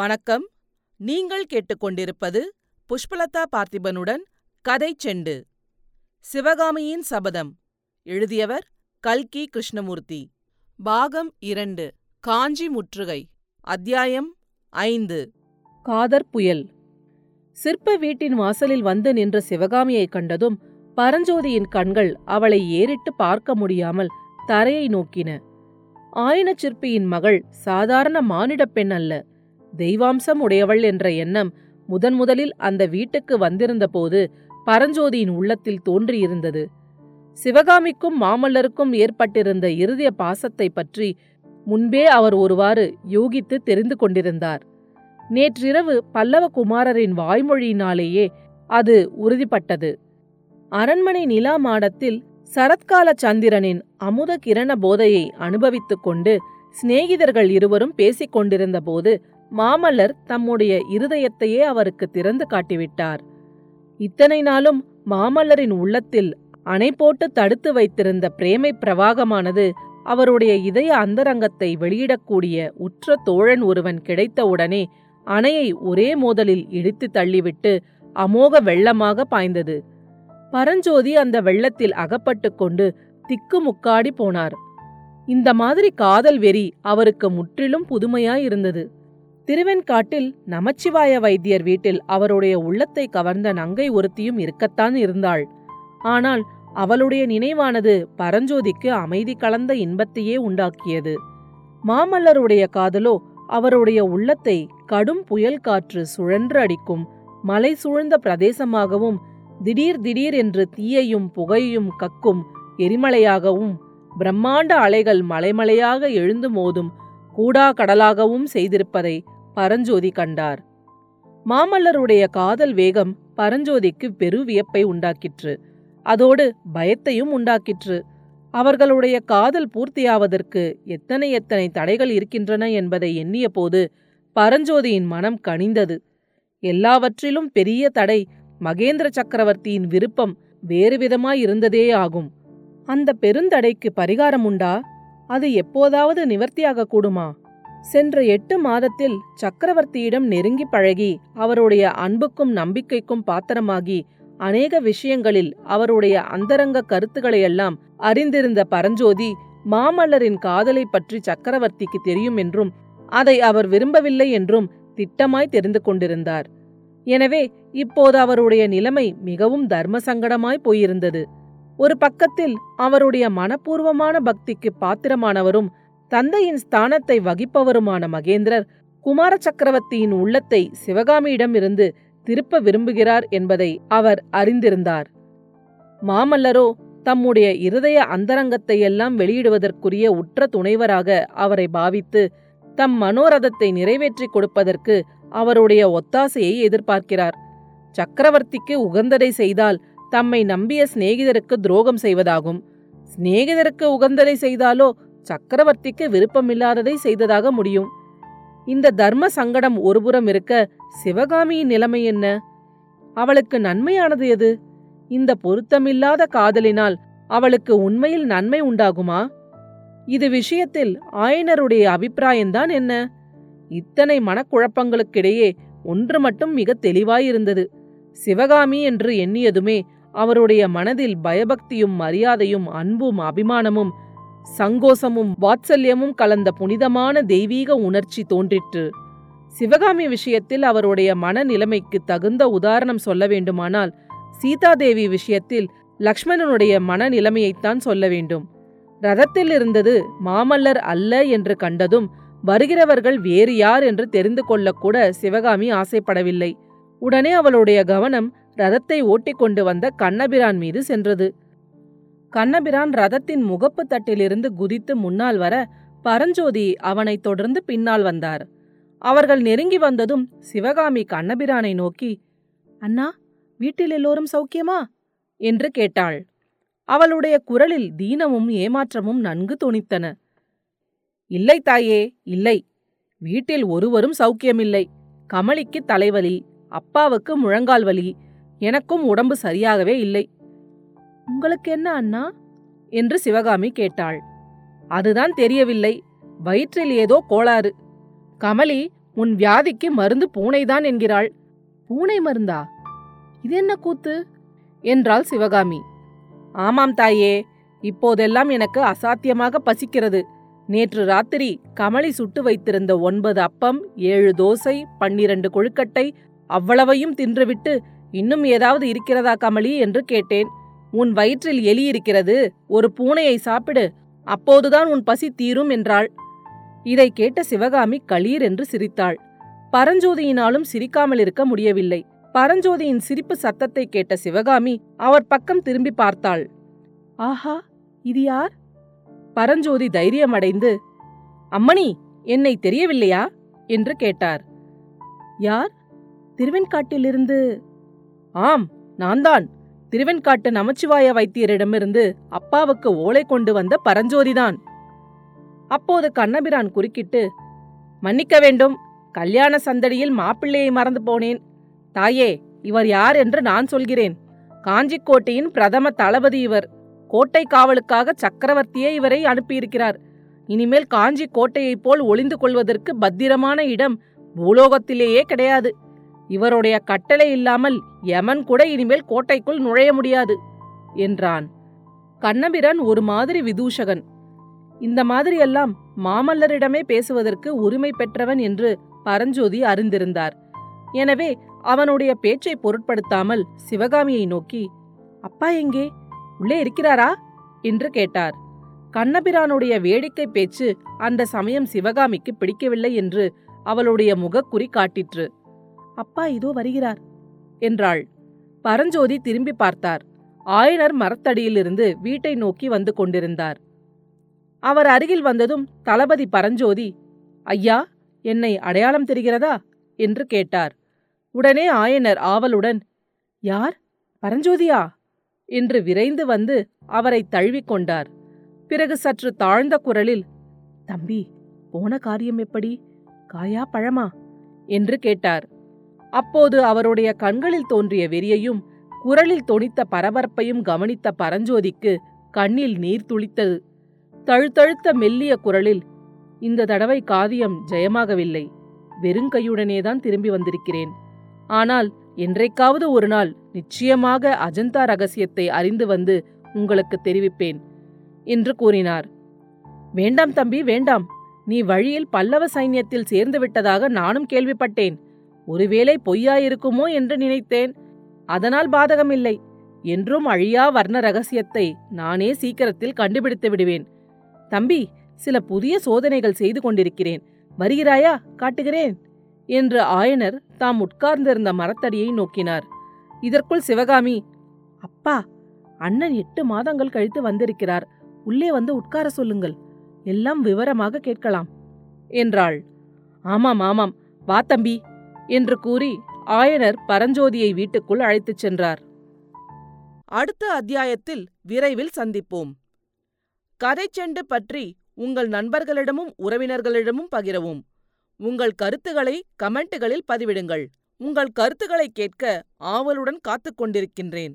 வணக்கம். நீங்கள் கேட்டுக்கொண்டிருப்பது புஷ்பலதா பார்த்திபனுடன் கதை செண்டு. சிவகாமியின் சபதம். எழுதியவர் கல்கி கிருஷ்ணமூர்த்தி. பாகம் இரண்டு. காஞ்சி முற்றுகை. அத்தியாயம் ஐந்து. காதற் புயல். சிற்ப வீட்டின் வாசலில் வந்து நின்ற சிவகாமியைக் கண்டதும் பரஞ்சோதியின் கண்கள் அவளை ஏறிட்டு பார்க்க முடியாமல் தரையை நோக்கின. ஆயன சிற்பியின் மகள் சாதாரண மானிடப் பெண் அல்ல. தெய்வாம்சம் உடையவள் என்ற எண்ணம் முதன் முதலில் அந்த வீட்டுக்கு வந்திருந்தபோது பரஞ்சோதியின் உள்ளத்தில் தோன்றியிருந்தது. சிவகாமிக்கும் மாமல்லருக்கும் ஏற்பட்டிருந்த இருதய பாசத்தை பற்றி முன்பே அவர் ஒருவாறு யூகித்து தெரிந்து கொண்டிருந்தார். நேற்றிரவு பல்லவ குமாரரின் வாய்மொழியினாலேயே அது உறுதிப்பட்டது. அரண்மனை நிலா மாடத்தில் சரத்கால சந்திரனின் அமுத கிரண போதையை அனுபவித்துக் கொண்டு சிநேகிதர்கள் இருவரும் பேசிக் கொண்டிருந்தபோது மாமல்லர் தம்முடைய இருதயத்தையே அவருக்கு திறந்து காட்டிவிட்டார். இத்தனை நாளும் மாமல்லரின் உள்ளத்தில் அணை போட்டு தடுத்து வைத்திருந்த பிரேமை பிரவாகமானது அவருடைய இதய அந்தரங்கத்தை வெளியிடக்கூடிய உற்ற தோழன் ஒருவன் கிடைத்தவுடனே அணையை ஒரே மோதலில் இடித்து தள்ளிவிட்டு அமோக வெள்ளமாக பாய்ந்தது. பரஞ்சோதி அந்த வெள்ளத்தில் அகப்பட்டு கொண்டு திக்குமுக்காடி போனார். இந்த மாதிரி காதல் வெறி அவருக்கு முற்றிலும் புதுமையாயிருந்தது திருவெண்காட்டில் நமச்சிவாய வைத்தியர் வீட்டில் அவருடைய உள்ளத்தை கவர்ந்த நங்கை ஒருத்தியும் இருக்கத்தான் இருந்தாள். ஆனால் அவளுடைய நினைவானது பரஞ்சோதிக்கு அமைதி கலந்த இன்பத்தையே உண்டாக்கியது. மாமல்லருடைய காதலோ அவருடைய உள்ளத்தை கடும் புயல் காற்று சுழன்று அடிக்கும் மலை சூழ்ந்த பிரதேசமாகவும் திடீர் திடீர் என்று தீயையும் புகையும் கக்கும் எரிமலையாகவும் பிரம்மாண்ட அலைகள் மலைமலையாக எழுந்து மோதும் கூடா கடலாகவும் செய்திருப்பதை பரஞ்சோதி கண்டார். மாமல்லருடைய காதல் வேகம் பரஞ்சோதிக்கு பெரு வியப்பை உண்டாக்கிற்று. அதோடு பயத்தையும் உண்டாக்கிற்று. அவர்களுடைய காதல் பூர்த்தியாவதற்கு எத்தனை எத்தனை தடைகள் இருக்கின்றன என்பதை எண்ணிய போது பரஞ்சோதியின் மனம் கனிந்தது. எல்லாவற்றிலும் பெரிய தடை மகேந்திர சக்கரவர்த்தியின் விருப்பம் வேறு விதமாயிருந்ததே ஆகும். அந்த பெருந்தடைக்கு பரிகாரம் உண்டா அது எப்போதாவது நிவர்த்தியாக கூடுமா? சென்ற எட்டு மாதத்தில் சக்கரவர்த்தியிடம் நெருங்கி பழகி அவருடைய அன்புக்கும் நம்பிக்கைக்கும் பாத்திரமாகி அநேக விஷயங்களில் அவருடைய அந்தரங்க கருத்துக்களையெல்லாம் அறிந்திருந்த பரஞ்சோதி மாமல்லரின் காதலை பற்றி சக்கரவர்த்திக்கு தெரியும் என்றும் அதை அவர் விரும்பவில்லை என்றும் திட்டமாய் தெரிந்து கொண்டிருந்தார். எனவே இப்போது அவருடைய நிலைமை மிகவும் தர்ம சங்கடமாய் போயிருந்தது. ஒரு பக்கத்தில் அவருடைய மனப்பூர்வமான பக்திக்கு பாத்திரமானவரும் தந்தையின் ஸ்தானத்தை வகிப்பவருமான மகேந்திரர் குமார சக்கரவர்த்தியின் உள்ளத்தை சிவகாமியிடம் இருந்து திருப்ப விரும்புகிறார் என்பதை அவர் அறிந்திருந்தார். மாமல்லரோ தம்முடைய இருதய அந்தரங்கத்தையெல்லாம் வெளியிடுவதற்குரிய உற்ற துணைவராக அவரை பாவித்து தம் மனோரதத்தை நிறைவேற்றிக் கொடுப்பதற்கு அவருடைய ஒத்தாசையை எதிர்பார்க்கிறார். சக்கரவர்த்திக்கு உகந்ததை செய்தால் தம்மை நம்பிய சிநேகிதருக்கு துரோகம் செய்வதாகும். சிநேகிதருக்கு உகந்ததை செய்தாலோ சக்கரவர்த்திக்கு விருப்பமில்லாததை செய்ததாக முடியும். இந்த தர்ம சங்கடம் ஒருபுறம் இருக்க சிவகாமியின் நிலைமை என்ன? அவளுக்கு நன்மையானது எது? இந்த பொருத்தமில்லாத காதலினால் அவளுக்கு உண்மையில் நன்மை உண்டாகுமா? இது விஷயத்தில் ஆயனருடைய அபிப்பிராயம்தான் என்ன? இத்தனை மனக்குழப்பங்களுக்கிடையே ஒன்று மட்டும் மிக தெளிவாயிருந்தது. சிவகாமி என்று எண்ணியதுமே அவருடைய மனதில் பயபக்தியும் மரியாதையும் அன்பும் அபிமானமும் சங்கோசமும் வாத்சல்யமும் கலந்த புனிதமான தெய்வீக உணர்ச்சி தோன்றிற்று. சிவகாமி விஷயத்தில் அவருடைய மனநிலைமைக்கு தகுந்த உதாரணம் சொல்ல வேண்டுமானால் சீதாதேவி விஷயத்தில் லக்ஷ்மணனுடைய மனநிலைமையைத்தான் சொல்ல வேண்டும். ரதத்தில் இருந்தது மாமல்லர் அல்ல என்று கண்டதும் வருகிறவர்கள் வேறு யார் என்று தெரிந்து கொள்ளக்கூட சிவகாமி ஆசைப்படவில்லை. உடனே அவளுடைய கவனம் ரதத்தை ஓட்டிக்கொண்டு வந்த கண்ணபிரான் மீது சென்றது. கண்ணபிரான் ரதத்தின் முகப்பு தட்டிலிருந்து குதித்து முன்னால் வர பரஞ்சோதி அவனைத் தொடர்ந்து பின்னால் வந்தார். அவர்கள் நெருங்கி வந்ததும் சிவகாமி கண்ணபிரானை நோக்கி அண்ணா வீட்டில் எல்லோரும் சௌக்கியமா? என்று கேட்டாள். அவளுடைய குரலில் தீனமும் ஏமாற்றமும் நன்கு துணித்தன இல்லை தாயே இல்லை. வீட்டில் ஒருவரும் சௌக்கியமில்லை. கமலிக்கு தலைவலி அப்பாவுக்கு முழங்கால் வலி எனக்கும் உடம்பு சரியாகவே இல்லை. உங்களுக்கு என்ன அண்ணா? என்று சிவகாமி கேட்டாள். அதுதான் தெரியவில்லை. வயிற்றில் ஏதோ கோளாறு. கமலி உன் வியாதிக்கு மருந்து பூனைதான் என்கிறாள். பூனை மருந்தா? இது என்ன கூத்து? என்றாள் சிவகாமி. ஆமாம் தாயே. இப்போதெல்லாம் எனக்கு அசாத்தியமாக பசிக்கிறது. நேற்று ராத்திரி கமலி சுட்டு வைத்திருந்த ஒன்பது அப்பம் ஏழு தோசை பன்னிரண்டு கொழுக்கட்டை அவ்வளவையும் தின்றுவிட்டு இன்னும் ஏதாவது இருக்கிறதா கமலி? என்று கேட்டேன். உன் வயிற்றில் எலி இருக்கிறது ஒரு பூனையை சாப்பிடு அப்போதுதான் உன் பசி தீரும் என்றாள். இதை கேட்ட சிவகாமி களீர் என்று சிரித்தாள். பரஞ்சோதியினாலும் சிரிக்காமல் இருக்க முடியவில்லை. பரஞ்சோதியின் சிரிப்பு சத்தத்தை கேட்ட சிவகாமி அவர் பக்கம் திரும்பி பார்த்தாள். ஆஹா இது யார்? பரஞ்சோதி தைரியமடைந்து அம்மணி என்னை தெரியவில்லையா? என்று கேட்டார். யார்? திருவெண்காட்டிலிருந்து. ஆம் நான்தான். திருவெண்காட்டு நமச்சிவாய வைத்தியரிடமிருந்து அப்பாவுக்கு ஓலை கொண்டு வந்த பரஞ்சோதிதான். அப்போது கண்ணபிரான் குறுக்கிட்டு மன்னிக்க வேண்டும். கல்யாண சந்தடியில் மாப்பிள்ளையை மறந்து போனேன். தாயே இவர் யார் என்று நான் சொல்கிறேன். காஞ்சிக்கோட்டையின் பிரதம தளபதி இவர். கோட்டை காவலுக்காக சக்கரவர்த்தியே இவரை அனுப்பியிருக்கிறார். இனிமேல் காஞ்சி கோட்டையைப் போல் ஒளிந்து கொள்வதற்கு பத்திரமான இடம் பூலோகத்திலேயே கிடையாது. இவருடைய கட்டளை இல்லாமல் யமன் கூட இனிமேல் கோட்டைக்குள் நுழைய முடியாது என்றான். கண்ணபிரான் ஒரு மாதிரி விதூஷகன். இந்த மாதிரியெல்லாம் மாமல்லரிடமே பேசுவதற்கு உரிமை பெற்றவன் என்று பரஞ்சோதி அறிந்திருந்தார். எனவே அவனுடைய பேச்சை பொருட்படுத்தாமல் சிவகாமியை நோக்கி அப்பா எங்கே? உள்ளே இருக்கிறாரா? என்று கேட்டார். கண்ணபிரானுடைய வேடிக்கை பேச்சு அந்த சமயம் சிவகாமிக்கு பிடிக்கவில்லை என்று அவளுடைய முகக்குறி காட்டிற்று. அப்பா இதோ வருகிறார் என்றாள். பரஞ்சோதி திரும்பி பார்த்தார். ஆயனர் மரத்தடியிலிருந்து வீட்டை நோக்கி வந்து கொண்டிருந்தார். அவர் அருகில் வந்ததும் தளபதி பரஞ்சோதி ஐயா என்னை அடையாளம் தெரிகிறதா? என்று கேட்டார். உடனே ஆயனர் ஆவலுடன் யார்? பரஞ்சோதியா? என்று விரைந்து வந்து அவரை தழுவிக்கொண்டார் பிறகு சற்று தாழ்ந்த குரலில் தம்பி போன காரியம் எப்படி? காயா பழமா? என்று கேட்டார். அப்போது அவருடைய கண்களில் தோன்றிய வெறியையும் குரலில் தொனித்த பரபரப்பையும் கவனித்த பரஞ்சோதிக்கு கண்ணில் நீர் துளித்தது. தழுத்தழுத்த மெல்லிய குரலில் இந்த தடவை காவியம் ஜெயமாகவில்லை. வெறுங்கையுடனேதான் திரும்பி வந்திருக்கிறேன். ஆனால் என்றைக்காவது ஒரு நாள் நிச்சயமாக அஜந்தா ரகசியத்தை அறிந்து வந்து உங்களுக்கு தெரிவிப்பேன் என்று கூறினார். வேண்டாம் தம்பி வேண்டாம். நீ வழியில் பல்லவ சைன்யத்தில் சேர்ந்து விட்டதாக நானும் கேள்விப்பட்டேன். ஒருவேளை பொய்யாயிருக்குமோ என்று நினைத்தேன். அதனால் பாதகமில்லை. என்றும் அழியா வர்ண ரகசியத்தை நானே சீக்கிரத்தில் கண்டுபிடித்து விடுவேன். தம்பி சில புதிய சோதனைகள் செய்து கொண்டிருக்கிறேன். வருகிறாயா? காட்டுகிறேன். என்று ஆயனர் தாம் உட்கார்ந்திருந்த மரத்தடியை நோக்கினார். இதற்குள் சிவகாமி அப்பா அண்ணன் எட்டு மாதங்கள் கழித்து வந்திருக்கிறார். உள்ளே வந்து உட்கார சொல்லுங்கள். எல்லாம் விவரமாக கேட்கலாம். என்றாள். ஆமாம் ஆமாம். வா தம்பி. என்று கூறி ஆயனர் பரஞ்சோதியை வீட்டுக்குள் அழைத்துச் சென்றார். அடுத்த அத்தியாயத்தில் விரைவில் சந்திப்போம். கதைச்செண்டு பற்றி உங்கள் நண்பர்களிடமும் உறவினர்களிடமும் பகிரவும். உங்கள் கருத்துக்களை கமெண்ட்டுகளில் பதிவிடுங்கள். உங்கள் கருத்துக்களை கேட்க ஆவலுடன் காத்துக் கொண்டிருக்கின்றேன்.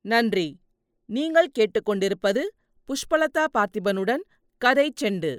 நன்றி. நீங்கள் கேட்டுக்கொண்டிருப்பது புஷ்பலதா பார்த்திபனுடன் கதை செண்டு.